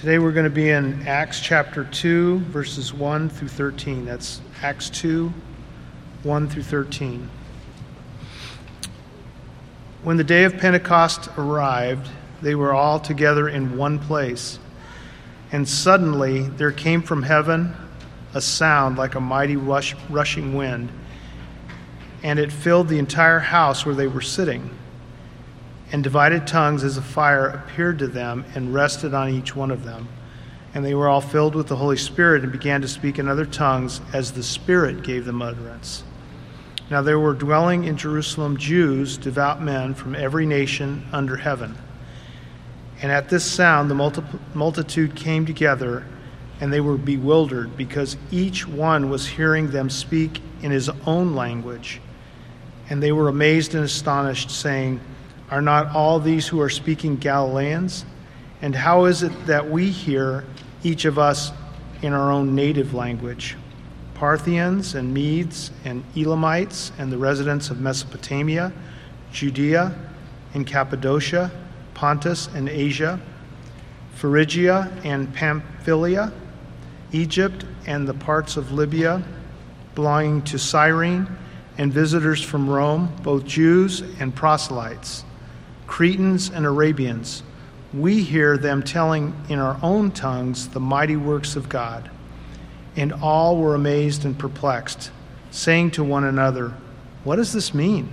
Today we're going to be in Acts chapter 2, verses 1 through 13. That's Acts 2, 1 through 13. When the day of Pentecost arrived, they were all together in one place. And suddenly there came from heaven a sound like a mighty rush, rushing wind, and it filled the entire house where they were sitting and divided tongues as a fire appeared to them and rested on each one of them. And they were all filled with the Holy Spirit and began to speak in other tongues as the Spirit gave them utterance. Now there were dwelling in Jerusalem Jews, devout men from every nation under heaven. And at this sound, the multitude came together, and they were bewildered because each one was hearing them speak in his own language. And they were amazed and astonished, saying, are not all these who are speaking Galileans? And how is it that we hear, each of us, in our own native language? Parthians and Medes and Elamites and the residents of Mesopotamia, Judea and Cappadocia, Pontus and Asia, Phrygia and Pamphylia, Egypt and the parts of Libya belonging to Cyrene, and visitors from Rome, both Jews and proselytes Cretans and Arabians, we hear them telling in our own tongues the mighty works of God. And all were amazed and perplexed, saying to one another, What does this mean?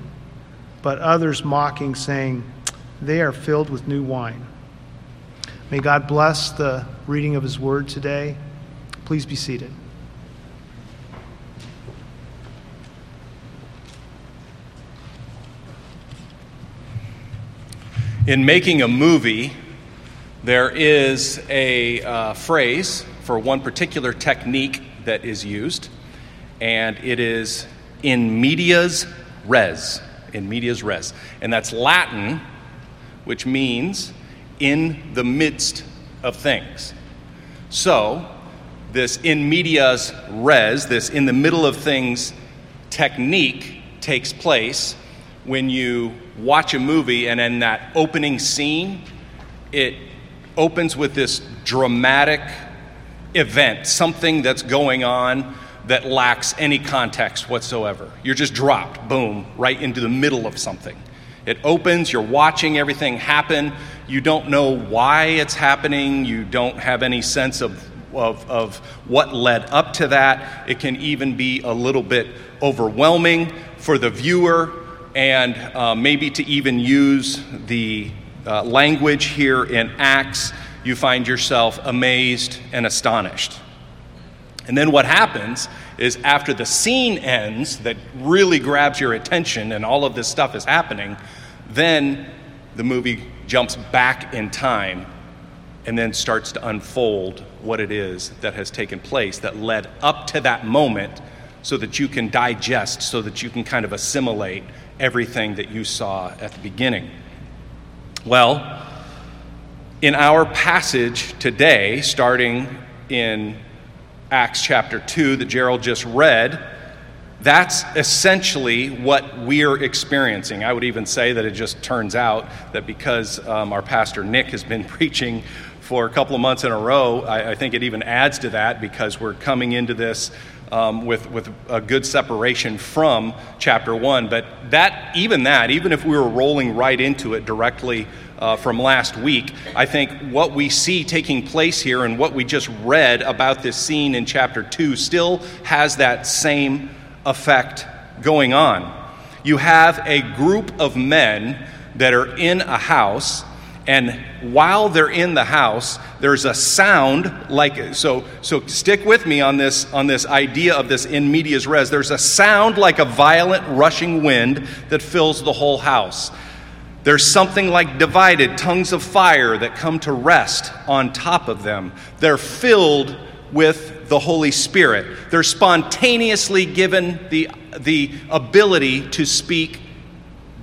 But others mocking, saying, They are filled with new wine. May God bless the reading of His word today. Please be seated. In making a movie, there is a uh, phrase for one particular technique that is used, and it is in medias res. In medias res. And that's Latin, which means in the midst of things. So, this in medias res, this in the middle of things technique, takes place when you watch a movie and in that opening scene, it opens with this dramatic event, something that's going on that lacks any context whatsoever. You're just dropped, boom, right into the middle of something. It opens, you're watching everything happen. You don't know why it's happening, you don't have any sense of, of, of what led up to that. It can even be a little bit overwhelming for the viewer and uh, maybe to even use the uh, language here in Acts, you find yourself amazed and astonished. And then what happens is after the scene ends that really grabs your attention and all of this stuff is happening, then the movie jumps back in time and then starts to unfold what it is that has taken place that led up to that moment so that you can digest, so that you can kind of assimilate everything that you saw at the beginning. Well, in our passage today, starting in Acts chapter 2 that Gerald just read, that's essentially what we're experiencing. I would even say that it just turns out that because um, our pastor Nick has been preaching for a couple of months in a row, I, I think it even adds to that because we're coming into this um, with, with a good separation from chapter 1. But that, even that, even if we were rolling right into it directly uh, from last week, I think what we see taking place here and what we just read about this scene in chapter 2 still has that same effect going on. You have a group of men that are in a house and while they're in the house there's a sound like so so stick with me on this on this idea of this in medias res. There's a sound like a violent rushing wind that fills the whole house. There's something like divided tongues of fire that come to rest on top of them. They're filled with the holy spirit. They're spontaneously given the the ability to speak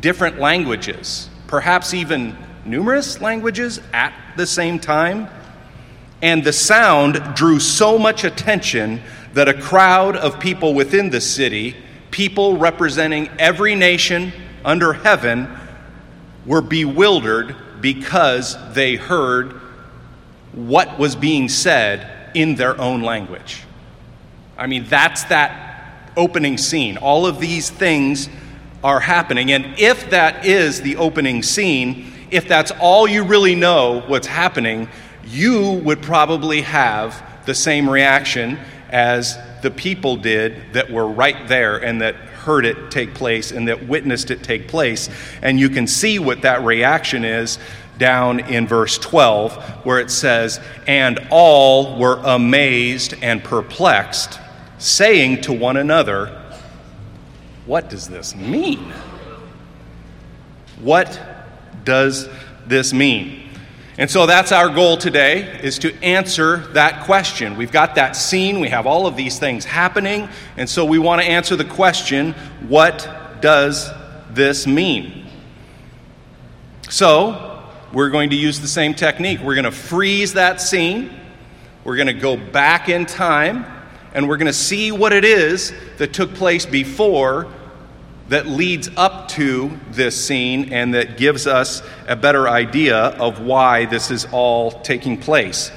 different languages perhaps even numerous languages at the same time. And the sound drew so much attention that a crowd of people within the city, people representing every nation under heaven, were bewildered because they heard what was being said in their own language. I mean, that's that opening scene. All of these things are happening. And if that is the opening scene, if that's all you really know what's happening, you would probably have the same reaction as the people did that were right there and that heard it take place and that witnessed it take place. And you can see what that reaction is down in verse 12, where it says, And all were amazed and perplexed, saying to one another, What does this mean? What does this mean? And so that's our goal today is to answer that question. We've got that scene, we have all of these things happening, and so we want to answer the question, what does this mean? So, we're going to use the same technique. We're going to freeze that scene. We're going to go back in time and we're going to see what it is that took place before that leads up to this scene and that gives us a better idea of why this is all taking place.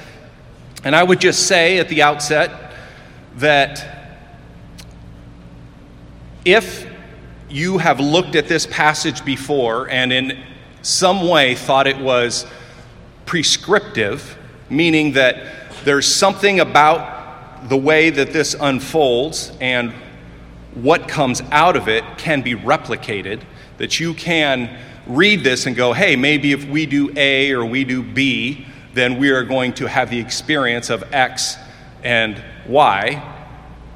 And I would just say at the outset that if you have looked at this passage before and in some way thought it was prescriptive, meaning that there's something about the way that this unfolds and what comes out of it can be replicated, that you can read this and go, hey, maybe if we do A or we do B, then we are going to have the experience of X and Y.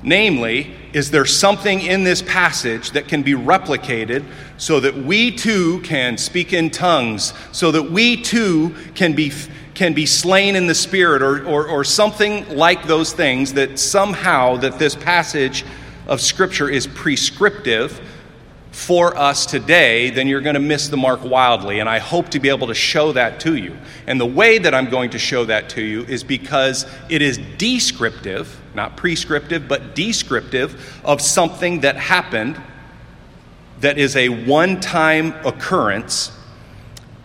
Namely, is there something in this passage that can be replicated so that we too can speak in tongues, so that we too can be, can be slain in the spirit, or, or, or something like those things that somehow that this passage of Scripture is prescriptive for us today, then you're going to miss the mark wildly. And I hope to be able to show that to you. And the way that I'm going to show that to you is because it is descriptive, not prescriptive, but descriptive of something that happened that is a one time occurrence.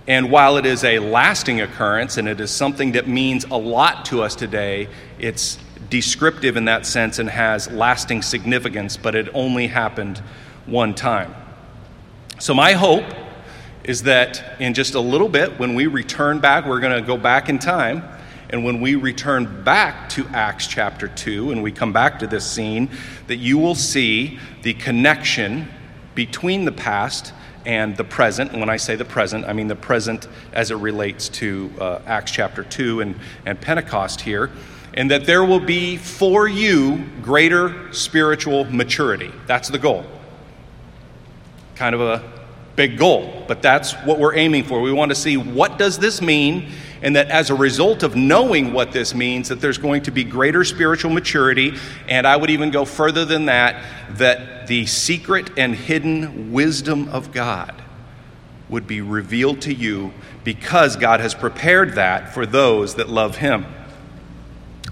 And while it is a lasting occurrence and it is something that means a lot to us today, it's descriptive in that sense and has lasting significance, but it only happened one time. So, my hope is that in just a little bit, when we return back, we're going to go back in time. And when we return back to Acts chapter 2 and we come back to this scene, that you will see the connection between the past and the present. And when I say the present, I mean the present as it relates to uh, Acts chapter 2 and, and Pentecost here and that there will be for you greater spiritual maturity. That's the goal. Kind of a big goal, but that's what we're aiming for. We want to see what does this mean and that as a result of knowing what this means that there's going to be greater spiritual maturity and I would even go further than that that the secret and hidden wisdom of God would be revealed to you because God has prepared that for those that love him.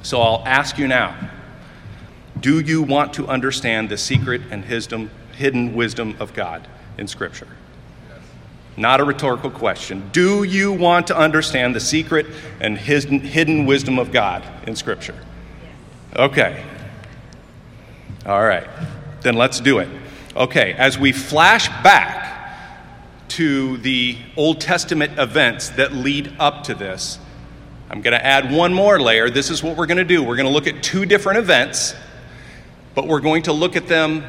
So I'll ask you now do you want to understand the secret and hidden wisdom of God in Scripture? Not a rhetorical question. Do you want to understand the secret and hidden wisdom of God in Scripture? Okay. All right. Then let's do it. Okay, as we flash back to the Old Testament events that lead up to this, I'm going to add one more layer. This is what we're going to do. We're going to look at two different events, but we're going to look at them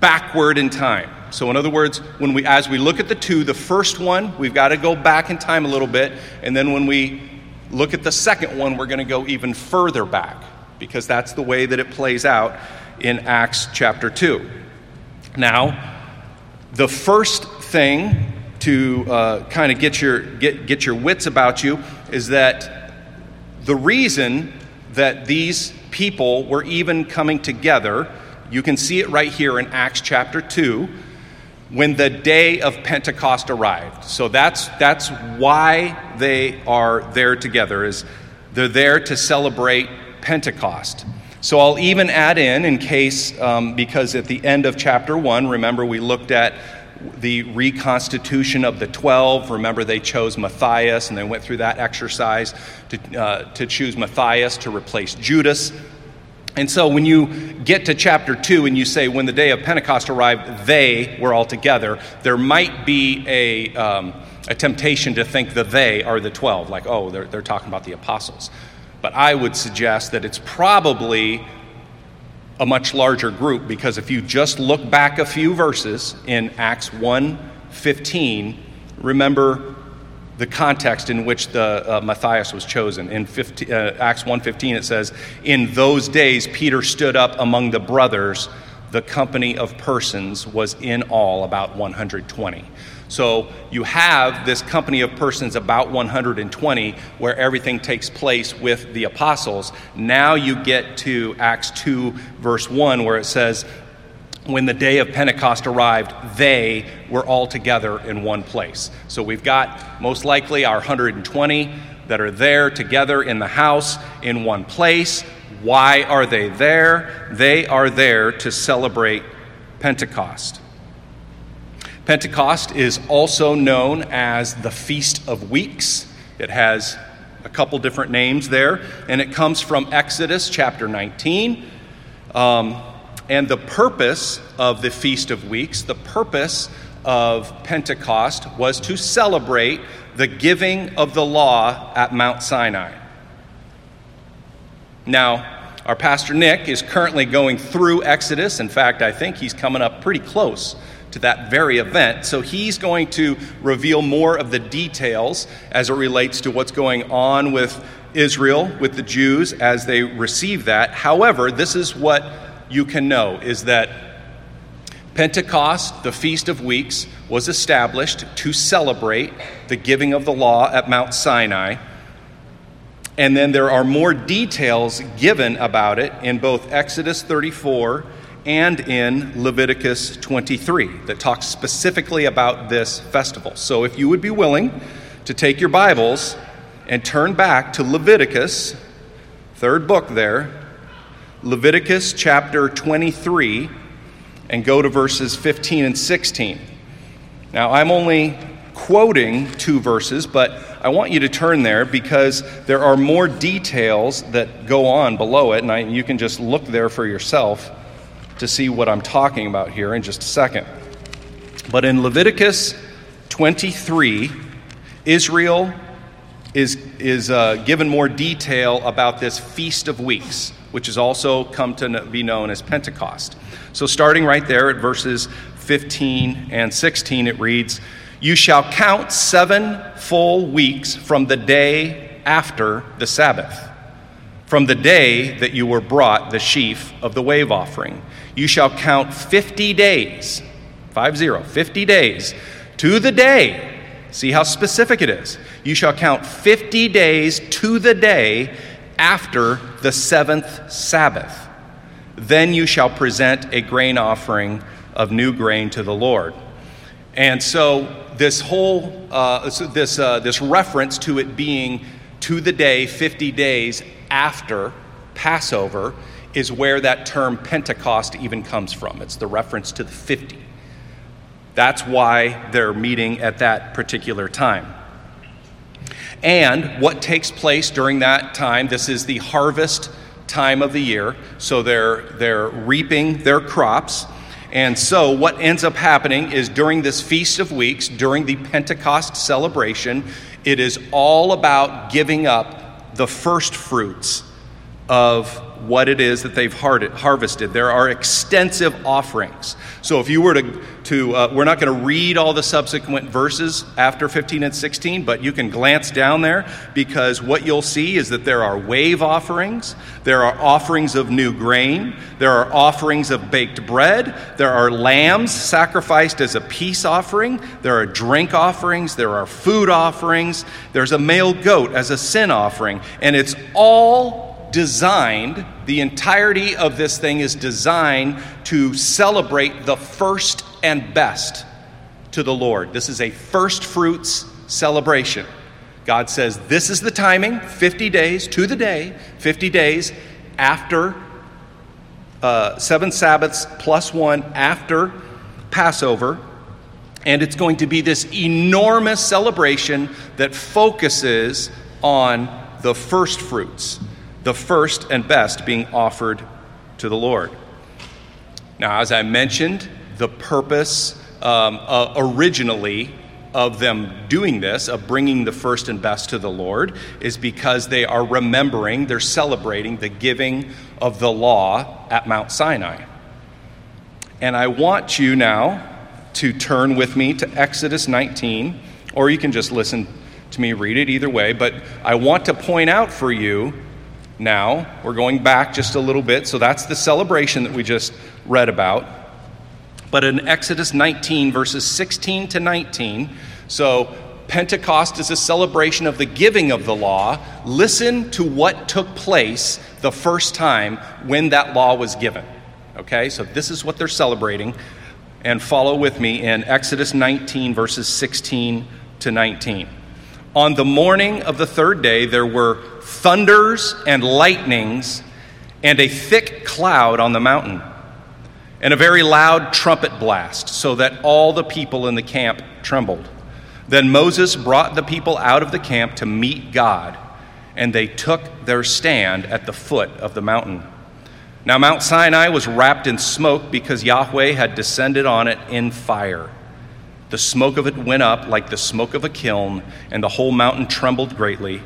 backward in time. So, in other words, when we, as we look at the two, the first one, we've got to go back in time a little bit, and then when we look at the second one, we're going to go even further back because that's the way that it plays out in Acts chapter 2. Now, the first thing to uh, kind of get your, get, get your wits about you is that the reason that these people were even coming together, you can see it right here in Acts chapter 2, when the day of Pentecost arrived. So that's, that's why they are there together, is they're there to celebrate Pentecost. So I'll even add in, in case, um, because at the end of chapter 1, remember we looked at the reconstitution of the 12. Remember, they chose Matthias, and they went through that exercise to, uh, to choose Matthias to replace Judas. And so when you get to chapter 2 and you say, when the day of Pentecost arrived, they were all together, there might be a, um, a temptation to think that they are the 12, like, oh, they're, they're talking about the apostles. But I would suggest that it's probably a much larger group because if you just look back a few verses in Acts 1:15, remember the context in which the uh, Matthias was chosen. In 15, uh, Acts 1:15 it says, "In those days Peter stood up among the brothers, the company of persons was in all about 120." So you have this company of persons about 120 where everything takes place with the apostles. Now you get to Acts 2, verse 1, where it says, when the day of Pentecost arrived, they were all together in one place. So we've got most likely our 120 that are there together in the house in one place. Why are they there? They are there to celebrate Pentecost. Pentecost is also known as the Feast of Weeks. It has a couple different names there, and it comes from Exodus chapter 19. Um, and the purpose of the Feast of Weeks, the purpose of Pentecost, was to celebrate the giving of the law at Mount Sinai. Now, our pastor Nick is currently going through Exodus. In fact, I think he's coming up pretty close to that very event. So he's going to reveal more of the details as it relates to what's going on with Israel, with the Jews as they receive that. However, this is what you can know is that Pentecost, the Feast of Weeks, was established to celebrate the giving of the law at Mount Sinai. And then there are more details given about it in both Exodus 34 and in Leviticus 23 that talks specifically about this festival. So if you would be willing to take your Bibles and turn back to Leviticus, third book there, Leviticus chapter 23, and go to verses 15 and 16. Now, I'm only quoting two verses, but I want you to turn there because there are more details that go on below it, and I, you can just look there for yourself to see what I'm talking about here in just a second. But in Leviticus 23, Israel is, is uh, given more detail about this Feast of Weeks, which has also come to be known as Pentecost. So, starting right there at verses 15 and 16, it reads, You shall count seven full weeks from the day after the Sabbath, from the day that you were brought the sheaf of the wave offering you shall count 50 days, 50, 50 days to the day. See how specific it is. You shall count 50 days to the day after the seventh Sabbath. Then you shall present a grain offering of new grain to the Lord. And so, this whole uh, this uh, this reference to it being to the day, 50 days after Passover, is where that term Pentecost even comes from. It's the reference to the 50. That's why they're meeting at that particular time. And what takes place during that time, this is the harvest time of the year, so they're, they're reaping their crops. And so, what ends up happening is during this Feast of Weeks, during the Pentecost celebration, it is all about giving up the first fruits of what it is that they've harvested. There are extensive offerings. So if you were to, to uh, we're not going to read all the subsequent verses after 15 and 16, but you can glance down there because what you'll see is that there are wave offerings, there are offerings of new grain, there are offerings of baked bread, there are lambs sacrificed as a peace offering, there are drink offerings, there are food offerings, there's a male goat as a sin offering, and it's all designed, the entirety of this thing is designed to celebrate the first and best to the Lord. This is a first fruits celebration. God says, This is the timing 50 days to the day, 50 days after uh, seven Sabbaths plus one after Passover. And it's going to be this enormous celebration that focuses on the first fruits, the first and best being offered to the Lord. Now, as I mentioned, the purpose um, uh, originally of them doing this, of bringing the first and best to the Lord, is because they are remembering, they're celebrating the giving of the law at Mount Sinai. And I want you now to turn with me to Exodus 19, or you can just listen to me read it either way. But I want to point out for you now, we're going back just a little bit. So that's the celebration that we just read about. But in Exodus 19, verses 16 to 19, so Pentecost is a celebration of the giving of the law. Listen to what took place the first time when that law was given. Okay, so this is what they're celebrating and follow with me in Exodus 19, verses 16 to 19. On the morning of the third day, there were thunders and lightnings and a thick cloud on the mountain, and a very loud trumpet blast, so that all the people in the camp trembled. Then Moses brought the people out of the camp to meet God, and they took their stand at the foot of the mountain. Now, Mount Sinai was wrapped in smoke because Yahweh had descended on it in fire. The smoke of it went up like the smoke of a kiln, and the whole mountain trembled greatly.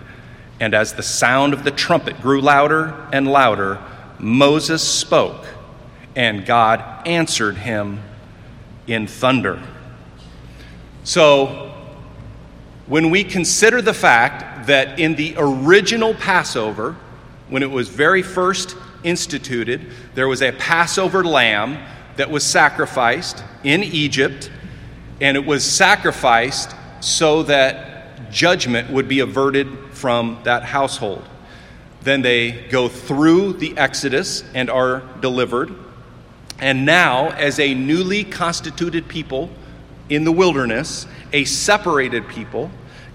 And as the sound of the trumpet grew louder and louder, Moses spoke, and God answered him in thunder. So, when we consider the fact that in the original Passover, when it was very first instituted, there was a Passover lamb that was sacrificed in Egypt, and it was sacrificed so that judgment would be averted from that household. Then they go through the Exodus and are delivered. And now, as a newly constituted people in the wilderness, a separated people,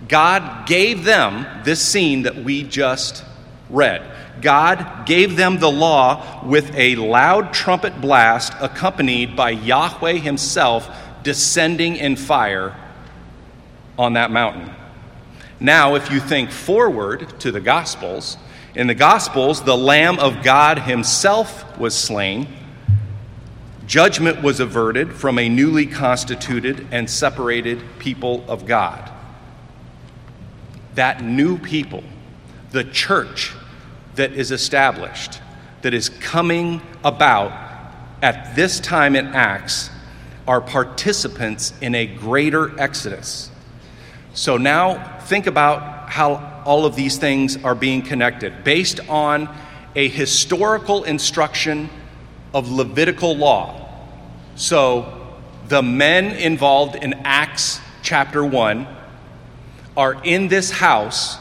God gave them this scene that we just read. God gave them the law with a loud trumpet blast, accompanied by Yahweh Himself descending in fire on that mountain. Now, if you think forward to the Gospels, in the Gospels, the Lamb of God Himself was slain. Judgment was averted from a newly constituted and separated people of God. That new people, the church, that is established, that is coming about at this time in Acts, are participants in a greater exodus. So now think about how all of these things are being connected based on a historical instruction of Levitical law. So the men involved in Acts chapter 1 are in this house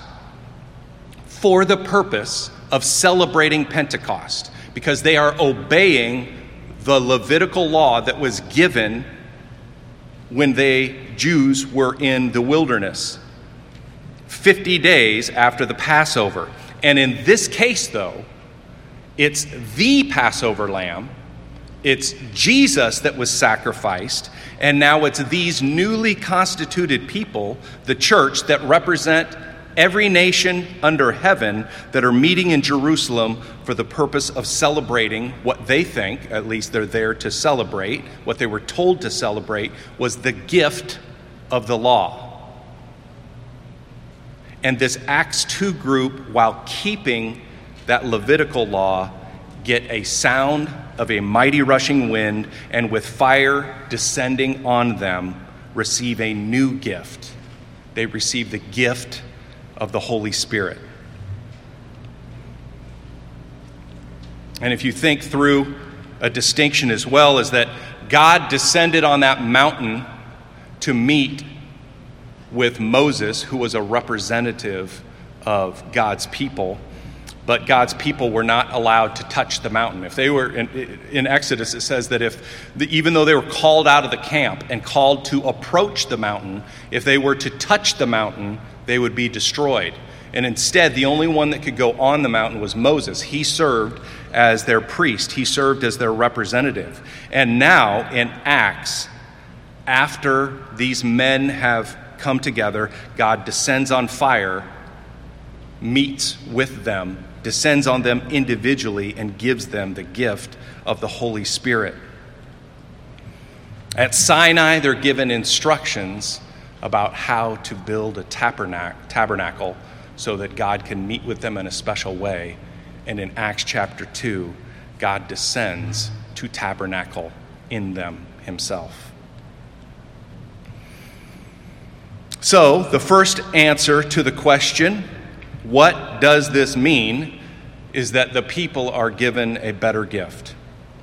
for the purpose of celebrating Pentecost because they are obeying the Levitical law that was given when the Jews were in the wilderness 50 days after the Passover. And in this case, though, it's the Passover lamb, it's Jesus that was sacrificed, and now it's these newly constituted people, the church, that represent every nation under heaven that are meeting in Jerusalem for the purpose of celebrating what they think, at least they're there to celebrate, what they were told to celebrate, was the gift of the law. And this Acts 2 group, while keeping that Levitical law, get a sound of a mighty rushing wind, and with fire descending on them, receive a new gift. They receive the gift of the Holy Spirit. And if you think through a distinction as well, is that God descended on that mountain to meet with Moses, who was a representative of God's people. But God's people were not allowed to touch the mountain. If they were in, in Exodus, it says that if the, even though they were called out of the camp and called to approach the mountain, if they were to touch the mountain, they would be destroyed. And instead, the only one that could go on the mountain was Moses. He served as their priest, he served as their representative. And now, in Acts, after these men have come together, God descends on fire, meets with them, descends on them individually, and gives them the gift of the Holy Spirit. At Sinai, they're given instructions about how to build a tabernacle so that God can meet with them in a special way. And in Acts chapter 2, God descends to tabernacle in them himself. So, the first answer to the question, what does this mean, is that the people are given a better gift.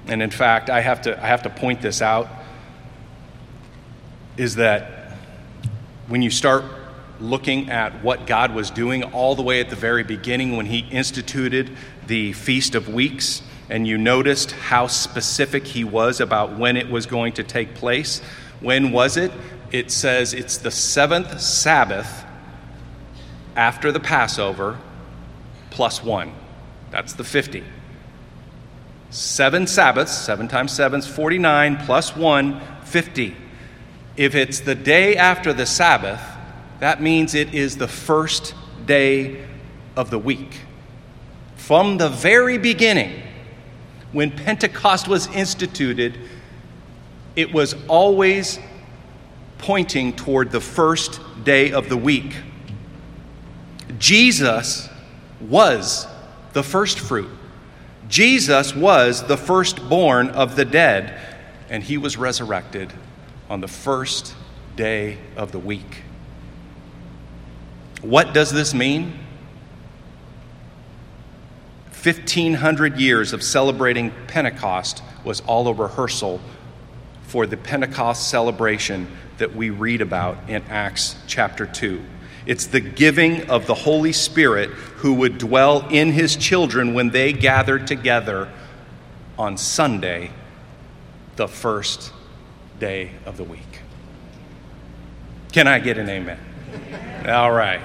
And in fact, I have to, I have to point this out is that when you start looking at what God was doing all the way at the very beginning when He instituted the Feast of Weeks, and you noticed how specific He was about when it was going to take place. When was it? It says it's the seventh Sabbath after the Passover plus one. That's the 50. Seven Sabbaths, seven times seven is 49, plus one, 50. If it's the day after the Sabbath, that means it is the first day of the week. From the very beginning, when Pentecost was instituted, it was always pointing toward the first day of the week. Jesus was the first fruit. Jesus was the firstborn of the dead, and he was resurrected on the first day of the week. What does this mean? 1500 years of celebrating Pentecost was all a rehearsal for the Pentecost celebration that we read about in Acts chapter 2. It's the giving of the Holy Spirit who would dwell in his children when they gathered together on Sunday, the first day of the week. Can I get an amen? All right.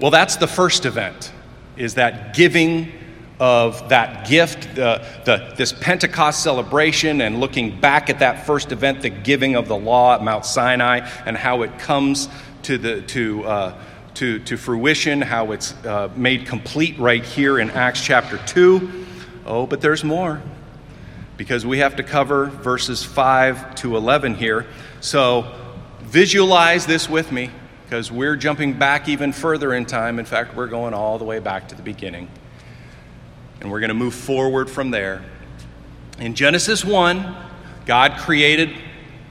Well, that's the first event, is that giving of that gift, the, the, this Pentecost celebration, and looking back at that first event, the giving of the law at Mount Sinai, and how it comes to, the, to, uh, to, to fruition, how it's uh, made complete right here in Acts chapter 2. Oh, but there's more because we have to cover verses 5 to 11 here. So visualize this with me because we're jumping back even further in time. In fact, we're going all the way back to the beginning. And we're going to move forward from there. In Genesis 1, God created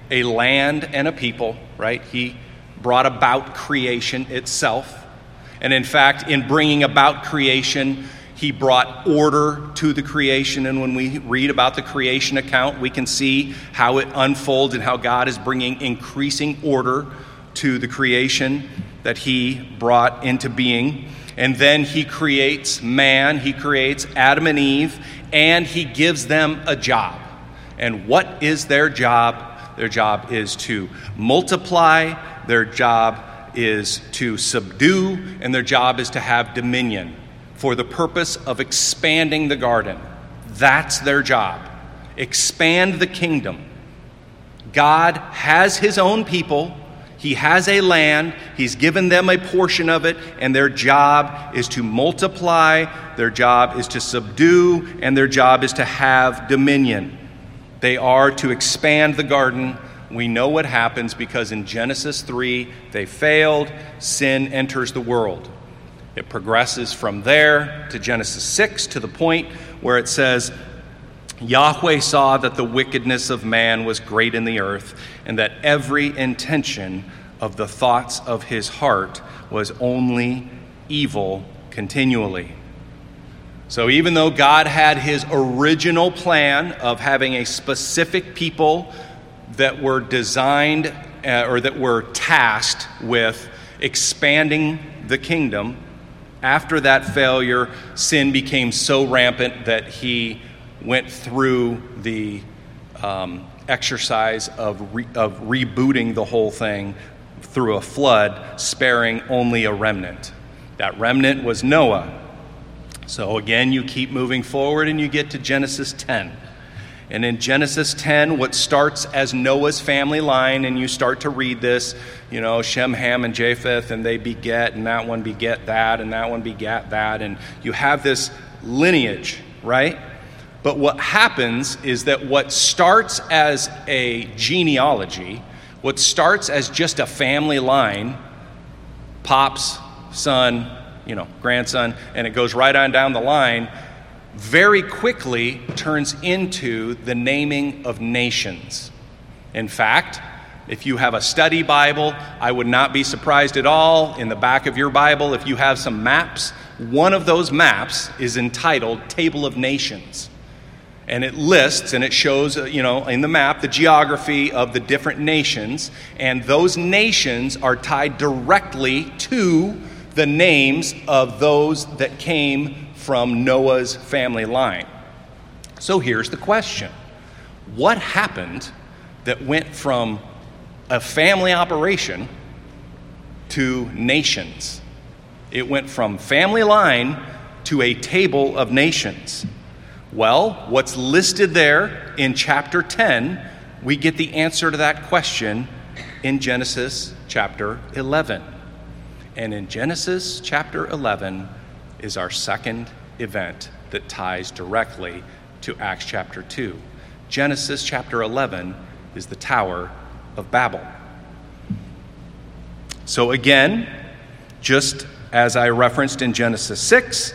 a land and a people, right? He brought about creation itself. And in fact, in bringing about creation, he brought order to the creation. And when we read about the creation account, we can see how it unfolds and how God is bringing increasing order to the creation that He brought into being. And then He creates man, He creates Adam and Eve, and He gives them a job. And what is their job? Their job is to multiply, their job is to subdue, and their job is to have dominion for the purpose of expanding the garden. That's their job. Expand the kingdom. God has his own people. He has a land. He's given them a portion of it, and their job is to multiply, their job is to subdue, and their job is to have dominion. They are to expand the garden. We know what happens because in Genesis 3, they failed, sin enters the world. It progresses from there to Genesis 6 to the point where it says, Yahweh saw that the wickedness of man was great in the earth, and that every intention of the thoughts of his heart was only evil continually. So, even though God had his original plan of having a specific people that were designed uh, or that were tasked with expanding the kingdom, after that failure, sin became so rampant that he went through the um, exercise of, re- of rebooting the whole thing through a flood, sparing only a remnant. That remnant was Noah. So again, you keep moving forward and you get to Genesis 10. And in Genesis 10, what starts as Noah's family line, and you start to read this, you know, Shem, Ham, and Japheth, and they beget, and that one beget that, and that one begat that, and you have this lineage, right? But what happens is that what starts as a genealogy, what starts as just a family line, pops, son, you know, grandson, and it goes right on down the line very quickly turns into the naming of nations. In fact, if you have a study Bible, I would not be surprised at all. In the back of your Bible, if you have some maps, one of those maps is entitled Table of Nations. And it lists and it shows, uh, you know, in the map the geography of the different nations. And those nations are tied directly to the names of those that came from Noah's family line. So here's the question What happened that went from a family operation to nations? It went from family line to a table of nations. Well, what's listed there in chapter 10, we get the answer to that question in Genesis chapter 11. And in Genesis chapter 11, is our second event that ties directly to Acts chapter 2. Genesis chapter 11 is the Tower of Babel. So, again, just as I referenced in Genesis 6,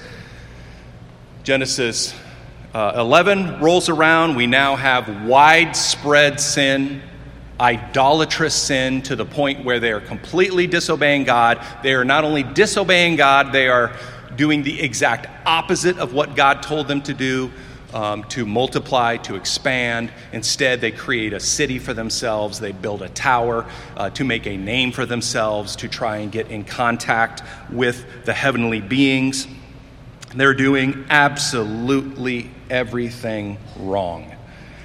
Genesis uh, 11 rolls around. We now have widespread sin, idolatrous sin, to the point where they are completely disobeying God. They are not only disobeying God, they are doing the exact opposite of what God told them to do. Um, to multiply, to expand. Instead, they create a city for themselves. They build a tower uh, to make a name for themselves, to try and get in contact with the heavenly beings. They're doing absolutely everything wrong.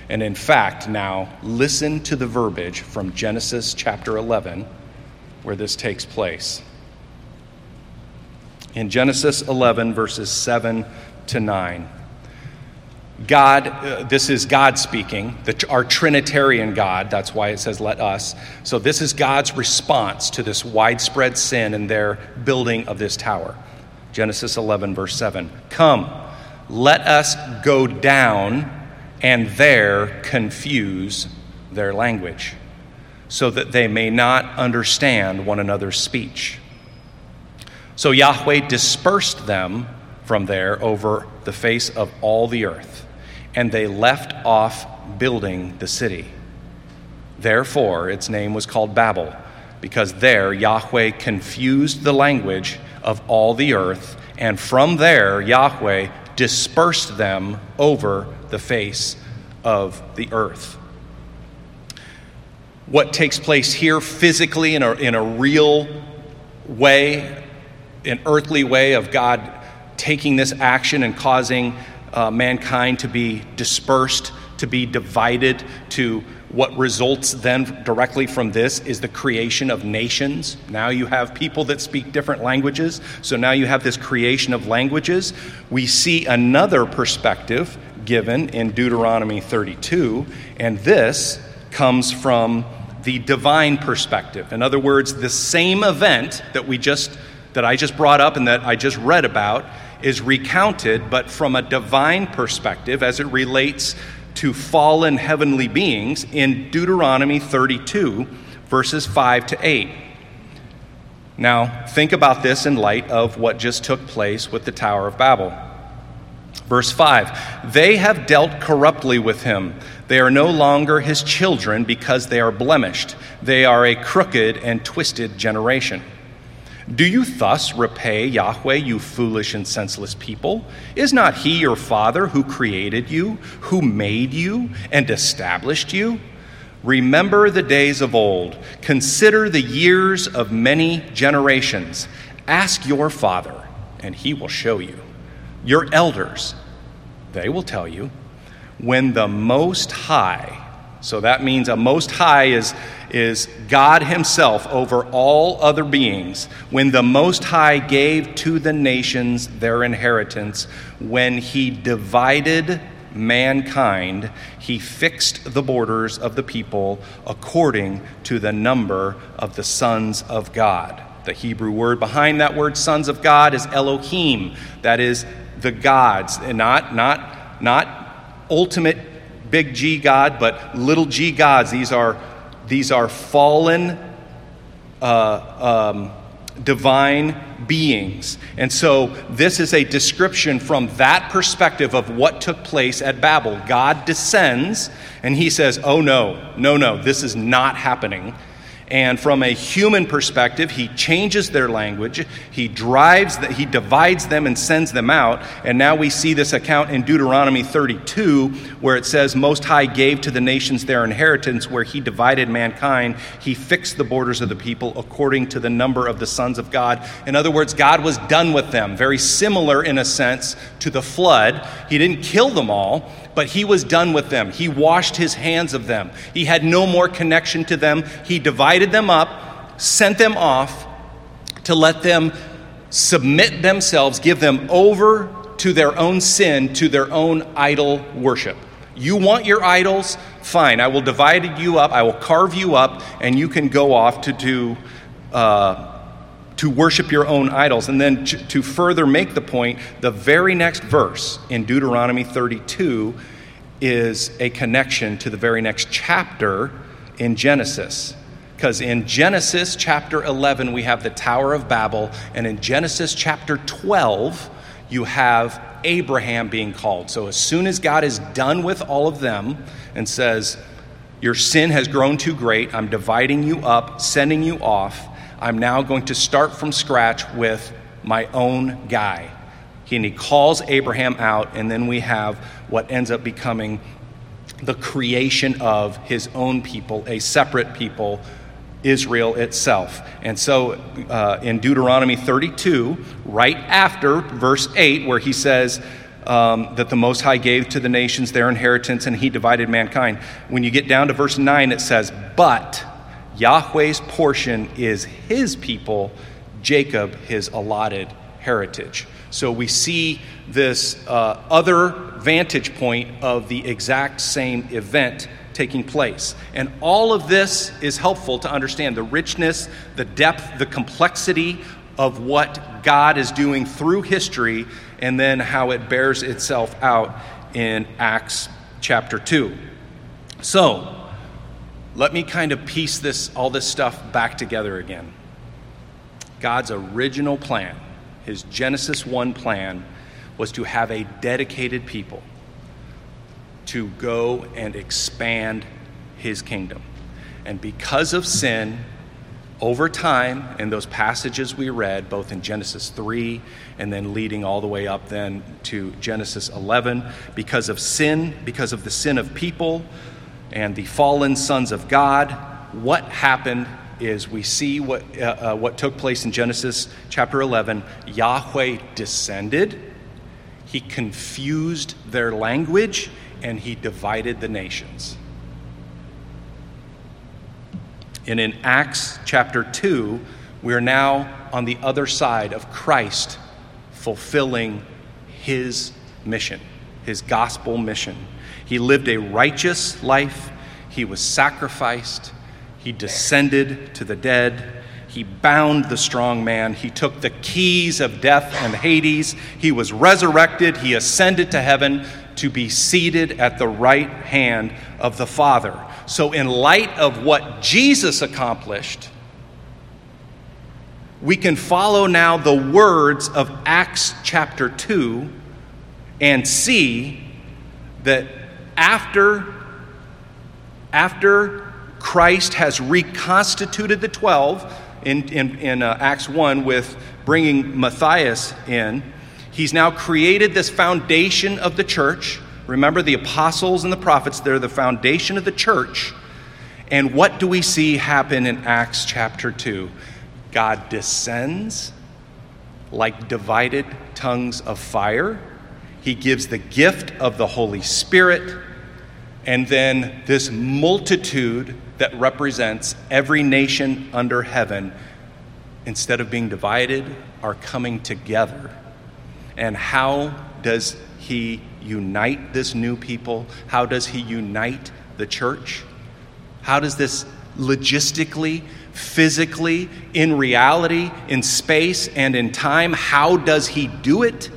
And in fact, now listen to the verbiage from Genesis chapter 11 where this takes place in Genesis 11, verses 7 to 9. God, uh, this is God speaking, the, our Trinitarian God. That's why it says, let us. So, this is God's response to this widespread sin in their building of this tower. Genesis 11, verse 7. Come, let us go down and there confuse their language, so that they may not understand one another's speech. So Yahweh dispersed them from there over the face of all the earth, and they left off building the city. Therefore, its name was called Babel, because there Yahweh confused the language of all the earth, and from there Yahweh dispersed them over the face of the earth. What takes place here physically in a, in a real way an earthly way of God taking this action and causing uh, mankind to be dispersed, to be divided, to what results then directly from this is the creation of nations. Now you have people that speak different languages, so now you have this creation of languages. We see another perspective given in Deuteronomy 32, and this comes from the divine perspective. In other words, the same event that we just that I just brought up and that I just read about is recounted, but from a divine perspective as it relates to fallen heavenly beings in Deuteronomy 32, verses 5 to 8. Now, think about this in light of what just took place with the Tower of Babel. Verse 5 They have dealt corruptly with him. They are no longer his children because they are blemished. They are a crooked and twisted generation. Do you thus repay Yahweh, you foolish and senseless people? Is not He your Father who created you, who made you, and established you? Remember the days of old. Consider the years of many generations. Ask your Father, and He will show you. Your elders, they will tell you. When the Most High, so that means a Most High is is God Himself over all other beings, when the Most High gave to the nations their inheritance, when He divided mankind, he fixed the borders of the people according to the number of the sons of God. The Hebrew word behind that word, sons of God, is Elohim. That is the gods, and not, not, not ultimate big G God, but little g gods. These are, these are fallen, uh, um, divine beings. And so this is a description from that perspective of what took place at Babel. God descends and he says, Oh no, no, no, this is not happening. And from a human perspective, he changes their language. He drives, the, he divides them and sends them out. And now we see this account in Deuteronomy 32, where it says, Most High gave to the nations their inheritance, where he divided mankind. He fixed the borders of the people according to the number of the sons of God. In other words, God was done with them. Very similar, in a sense, to the flood. He didn't kill them all, but he was done with them. He washed his hands of them. He had no more connection to them. He divided them up, sent them off to let them submit themselves, give them over to their own sin, to their own idol worship. You want your idols? Fine. I will divide you up. I will carve you up, and you can go off to do. Uh, to worship your own idols. And then to further make the point, the very next verse in Deuteronomy 32 is a connection to the very next chapter in Genesis. Because in Genesis chapter 11, we have the Tower of Babel, and in Genesis chapter 12, you have Abraham being called. So as soon as God is done with all of them and says, Your sin has grown too great, I'm dividing you up, sending you off I'm now going to start from scratch with my own guy. And he calls Abraham out, and then we have what ends up becoming the creation of his own people, a separate people, Israel itself. And so uh, in Deuteronomy 32, right after verse 8, where he says, um, that the Most High gave to the nations their inheritance and he divided mankind. When you get down to verse 9, it says, But Yahweh's portion is his people, Jacob his allotted heritage. So we see this uh, other vantage point of the exact same event taking place. And all of this is helpful to understand the richness, the depth, the complexity of what God is doing through history and then how it bears itself out in Acts chapter 2. So, let me kind of piece this all this stuff back together again. God's original plan, his Genesis 1 plan was to have a dedicated people to go and expand his kingdom. And because of sin, over time, in those passages we read, both in Genesis 3 and then leading all the way up then to Genesis 11, because of sin, because of the sin of people, and the fallen sons of God. What happened is we see what, uh, uh, what took place in Genesis chapter 11. Yahweh descended, he confused their language, and he divided the nations. And in Acts chapter 2, we're now on the other side of Christ fulfilling his mission, his gospel mission. He lived a righteous life. He was sacrificed. He descended to the dead. He bound the strong man. He took the keys of death and Hades. He was resurrected. He ascended to heaven to be seated at the right hand of the Father. So, in light of what Jesus accomplished, we can follow now the words of Acts chapter 2 and see that after, after Christ has reconstituted the 12 in, in, in uh, Acts 1 with bringing Matthias in, he's now created this foundation of the church. Remember, the apostles and the prophets, they're the foundation of the church. And what do we see happen in Acts chapter 2? God descends like divided tongues of fire. He gives the gift of the Holy Spirit and then this multitude that represents every nation under heaven, instead of being divided, are coming together. And how does he unite this new people? How does he unite the church? How does this logistically, physically, in reality, in space, and in time, how does he do it?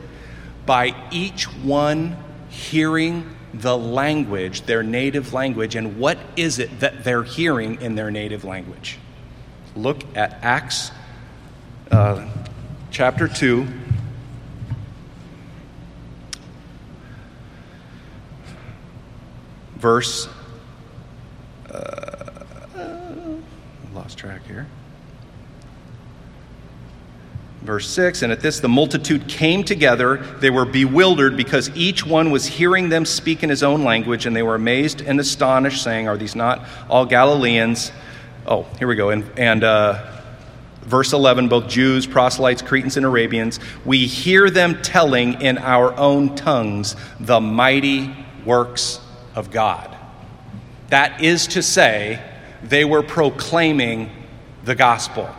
By each one hearing the language, their native language, and what is it that they're hearing in their native language? Look at Acts uh, chapter 2. Verse, uh, lost track here verse 6 And at this the multitude came together. They were bewildered because each one was hearing them speak in his own language, and they were amazed and astonished, saying, Are these not all Galileans? Oh, here we go. And, and uh, verse 11 both Jews, proselytes, Cretans, and Arabians, we hear them telling in our own tongues the mighty works of God. That is to say, they were proclaiming the gospel.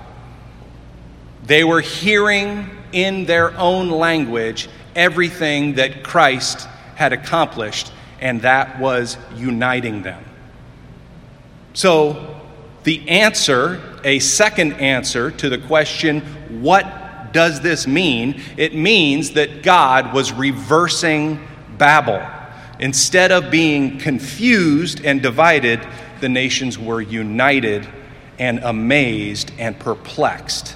They were hearing in their own language everything that Christ had accomplished, and that was uniting them. So, the answer, a second answer to the question, what does this mean? It means that God was reversing Babel. Instead of being confused and divided, the nations were united and amazed and perplexed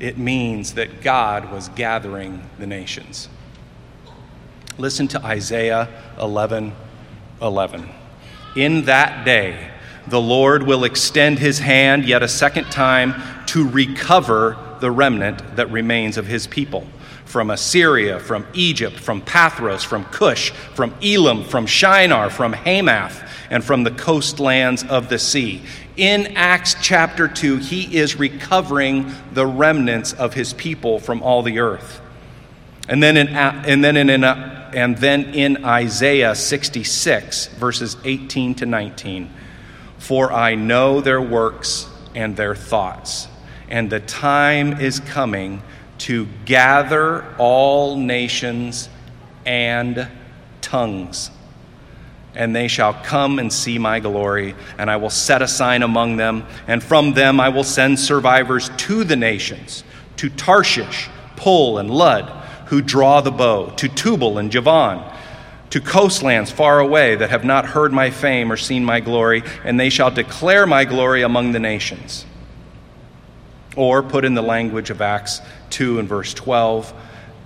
it means that God was gathering the nations. Listen to Isaiah 11 11. In that day, the Lord will extend his hand yet a second time to recover the remnant that remains of his people from Assyria, from Egypt, from Pathros, from Cush, from Elam, from Shinar, from Hamath, and from the coastlands of the sea. In Acts chapter 2, he is recovering the remnants of his people from all the earth. And then in, and then in, uh, and then in Isaiah 66, verses 18 to 19, for I know their works and their thoughts, and the time is coming to gather all nations and tongues and they shall come and see my glory, and I will set a sign among them, and from them I will send survivors to the nations, to Tarshish, Pul, and Lud, who draw the bow, to Tubal and Javan, to coastlands far away that have not heard my fame or seen my glory, and they shall declare my glory among the nations. Or, put in the language of Acts 2 and verse 12,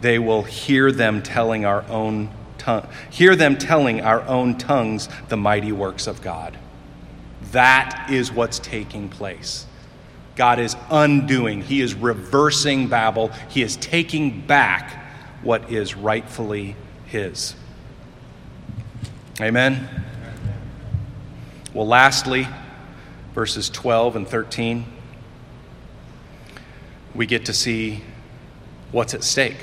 they will hear them telling our own tongue, hear them telling our own tongues the mighty works of God. That is what's taking place. God is undoing, He is reversing Babel, He is taking back what is rightfully His. Amen. Well, lastly, verses 12 and 13, we get to see what's at stake.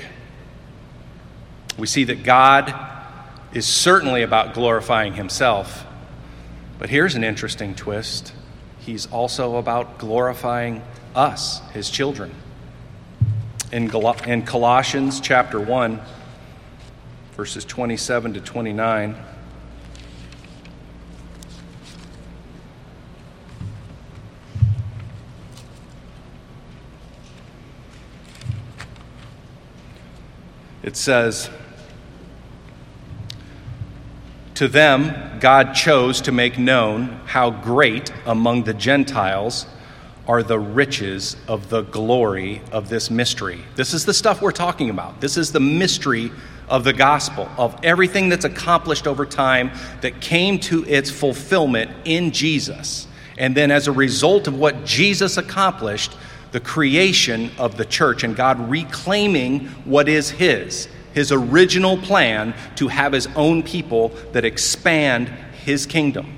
We see that God is certainly about glorifying himself. But here's an interesting twist he's also about glorifying us, his children. In, in Colossians chapter 1, verses 27 to 29, it says, to them, God chose to make known how great among the Gentiles are the riches of the glory of this mystery. This is the stuff we're talking about. This is the mystery of the gospel, of everything that's accomplished over time that came to its fulfillment in Jesus. And then, as a result of what Jesus accomplished, the creation of the church and God reclaiming what is His his original plan to have his own people that expand his kingdom.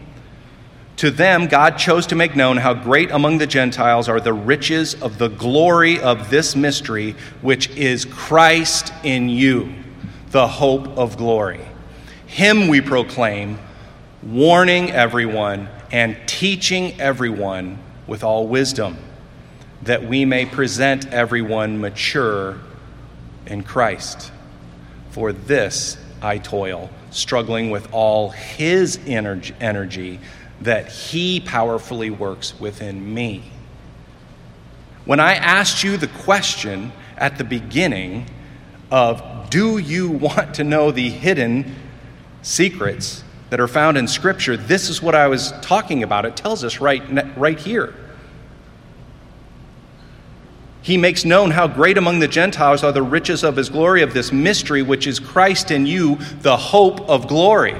To them, God chose to make known how great among the Gentiles are the riches of the glory of this mystery, which is Christ in you, the hope of glory. Him we proclaim, warning everyone and teaching everyone with all wisdom, that we may present everyone mature in Christ. For this I toil, struggling with all His energy, that He powerfully works within me. When I asked you the question at the beginning of, Do you want to know the hidden secrets that are found in Scripture? This is what I was talking about. It tells us right, right here. He makes known how great among the Gentiles are the riches of his glory, of this mystery, which is Christ in you, the hope of glory.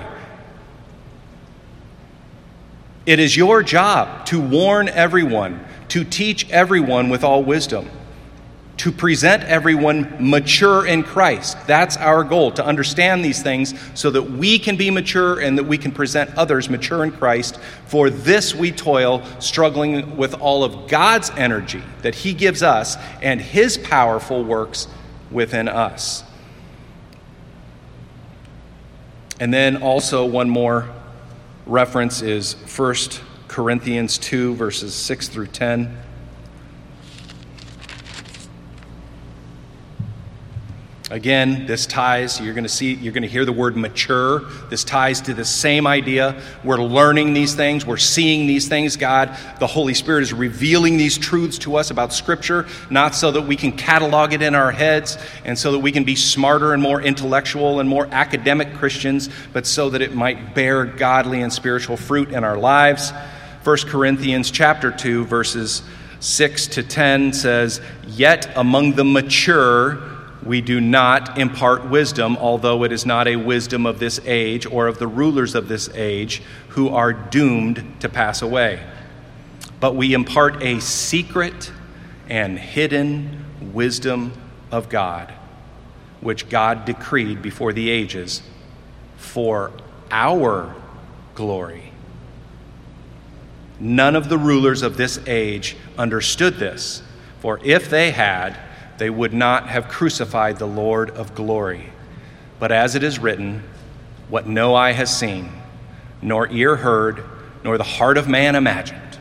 It is your job to warn everyone, to teach everyone with all wisdom to present everyone mature in Christ. That's our goal, to understand these things so that we can be mature and that we can present others mature in Christ. For this we toil, struggling with all of God's energy that He gives us and His powerful works within us. And then also, one more reference is 1 Corinthians 2, verses 6 through 10. Again, this ties, you're going to see, you're going to hear the word mature. This ties to the same idea. We're learning these things, we're seeing these things. God, the Holy Spirit, is revealing these truths to us about Scripture, not so that we can catalog it in our heads and so that we can be smarter and more intellectual and more academic Christians, but so that it might bear godly and spiritual fruit in our lives. 1 Corinthians chapter 2, verses 6 to 10 says, Yet among the mature, we do not impart wisdom, although it is not a wisdom of this age or of the rulers of this age who are doomed to pass away. But we impart a secret and hidden wisdom of God, which God decreed before the ages for our glory. None of the rulers of this age understood this, for if they had, they would not have crucified the Lord of glory. But as it is written, what no eye has seen, nor ear heard, nor the heart of man imagined,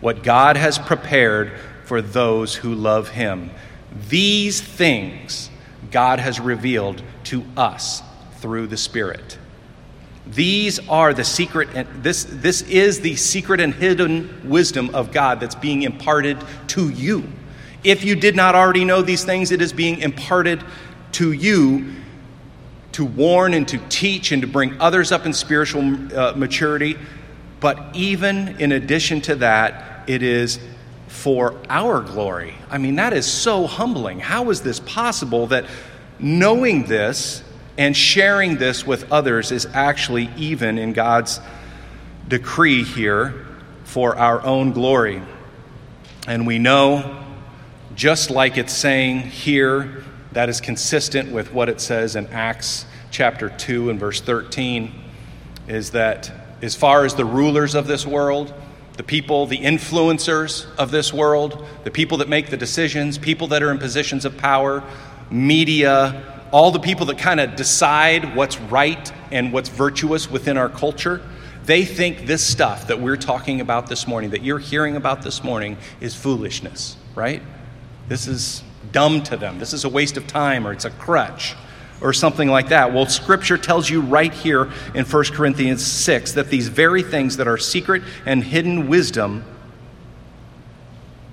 what God has prepared for those who love him. These things God has revealed to us through the Spirit. These are the secret, and this, this is the secret and hidden wisdom of God that's being imparted to you. If you did not already know these things, it is being imparted to you to warn and to teach and to bring others up in spiritual uh, maturity. But even in addition to that, it is for our glory. I mean, that is so humbling. How is this possible that knowing this and sharing this with others is actually even in God's decree here for our own glory? And we know just like it's saying here, that is consistent with what it says in Acts chapter 2 and verse 13, is that as far as the rulers of this world, the people, the influencers of this world, the people that make the decisions, people that are in positions of power, media, all the people that kind of decide what's right and what's virtuous within our culture, they think this stuff that we're talking about this morning, that you're hearing about this morning, is foolishness, right? This is dumb to them. This is a waste of time, or it's a crutch, or something like that. Well, Scripture tells you right here in 1 Corinthians 6 that these very things that are secret and hidden wisdom,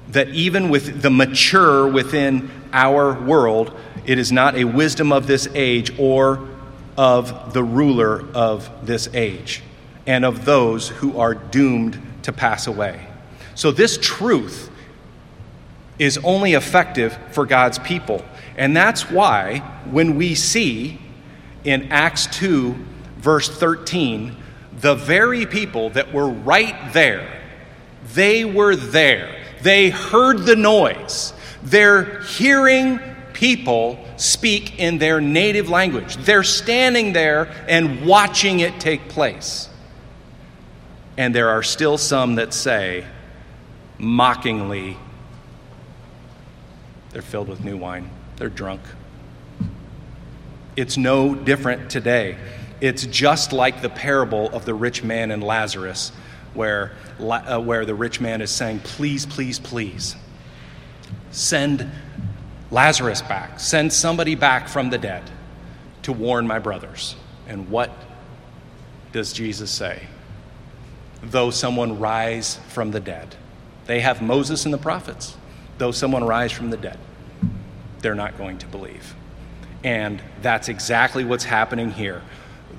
that even with the mature within our world, it is not a wisdom of this age or of the ruler of this age and of those who are doomed to pass away. So, this truth is only effective for God's people. And that's why when we see in Acts 2, verse 13, the very people that were right there, they were there. They heard the noise. They're hearing people speak in their native language. They're standing there and watching it take place. And there are still some that say, mockingly, they're filled with new wine. They're drunk. It's no different today. It's just like the parable of the rich man and Lazarus, where, uh, where the rich man is saying, Please, please, please, send Lazarus back. Send somebody back from the dead to warn my brothers. And what does Jesus say? Though someone rise from the dead. They have Moses and the prophets. Though someone rise from the dead, they're not going to believe. And that's exactly what's happening here.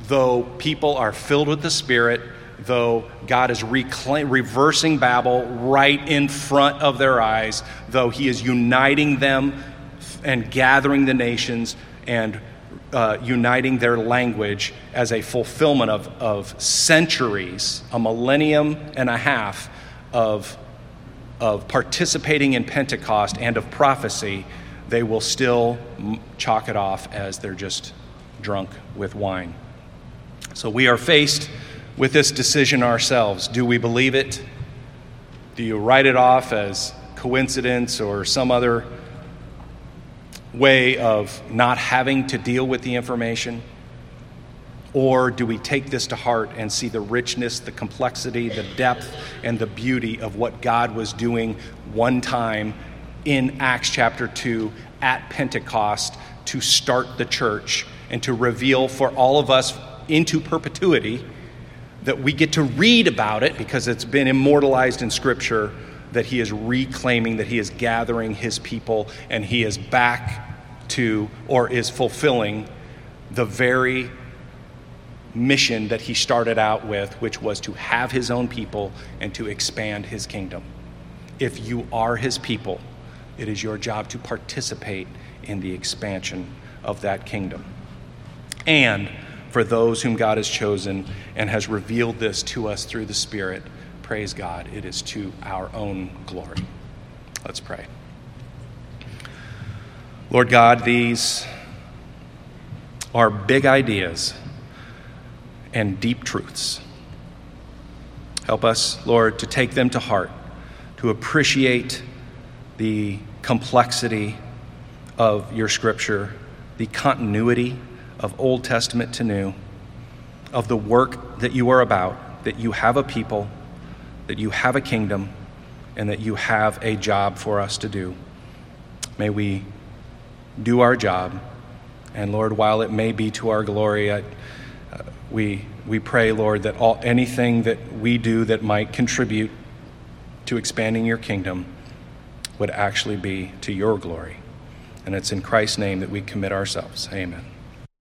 Though people are filled with the Spirit, though God is reclaim, reversing Babel right in front of their eyes, though He is uniting them and gathering the nations and uh, uniting their language as a fulfillment of, of centuries, a millennium and a half of, of participating in Pentecost and of prophecy, they will still chalk it off as they're just drunk with wine. So we are faced with this decision ourselves. Do we believe it? Do you write it off as coincidence or some other way of not having to deal with the information? Or do we take this to heart and see the richness, the complexity, the depth, and the beauty of what God was doing one time in Acts chapter 2 at Pentecost to start the church and to reveal for all of us into perpetuity? that we get to read about it because it's been immortalized in Scripture, that he is reclaiming, that he is gathering his people, and he is back to or is fulfilling the very mission that he started out with, which was to have his own people and to expand his kingdom. If you are his people, it is your job to participate in the expansion of that kingdom. And for those whom God has chosen and has revealed this to us through the Spirit. Praise God, it is to our own glory. Let's pray. Lord God, these are big ideas and deep truths. Help us, Lord, to take them to heart, to appreciate the complexity of your scripture, the continuity of Old Testament to New, of the work that you are about, that you have a people, that you have a kingdom, and that you have a job for us to do. May we do our job. And Lord, while it may be to our glory, I, we, we pray, Lord, that all, anything that we do that might contribute to expanding your kingdom would actually be to your glory. And it's in Christ's name that we commit ourselves. Amen.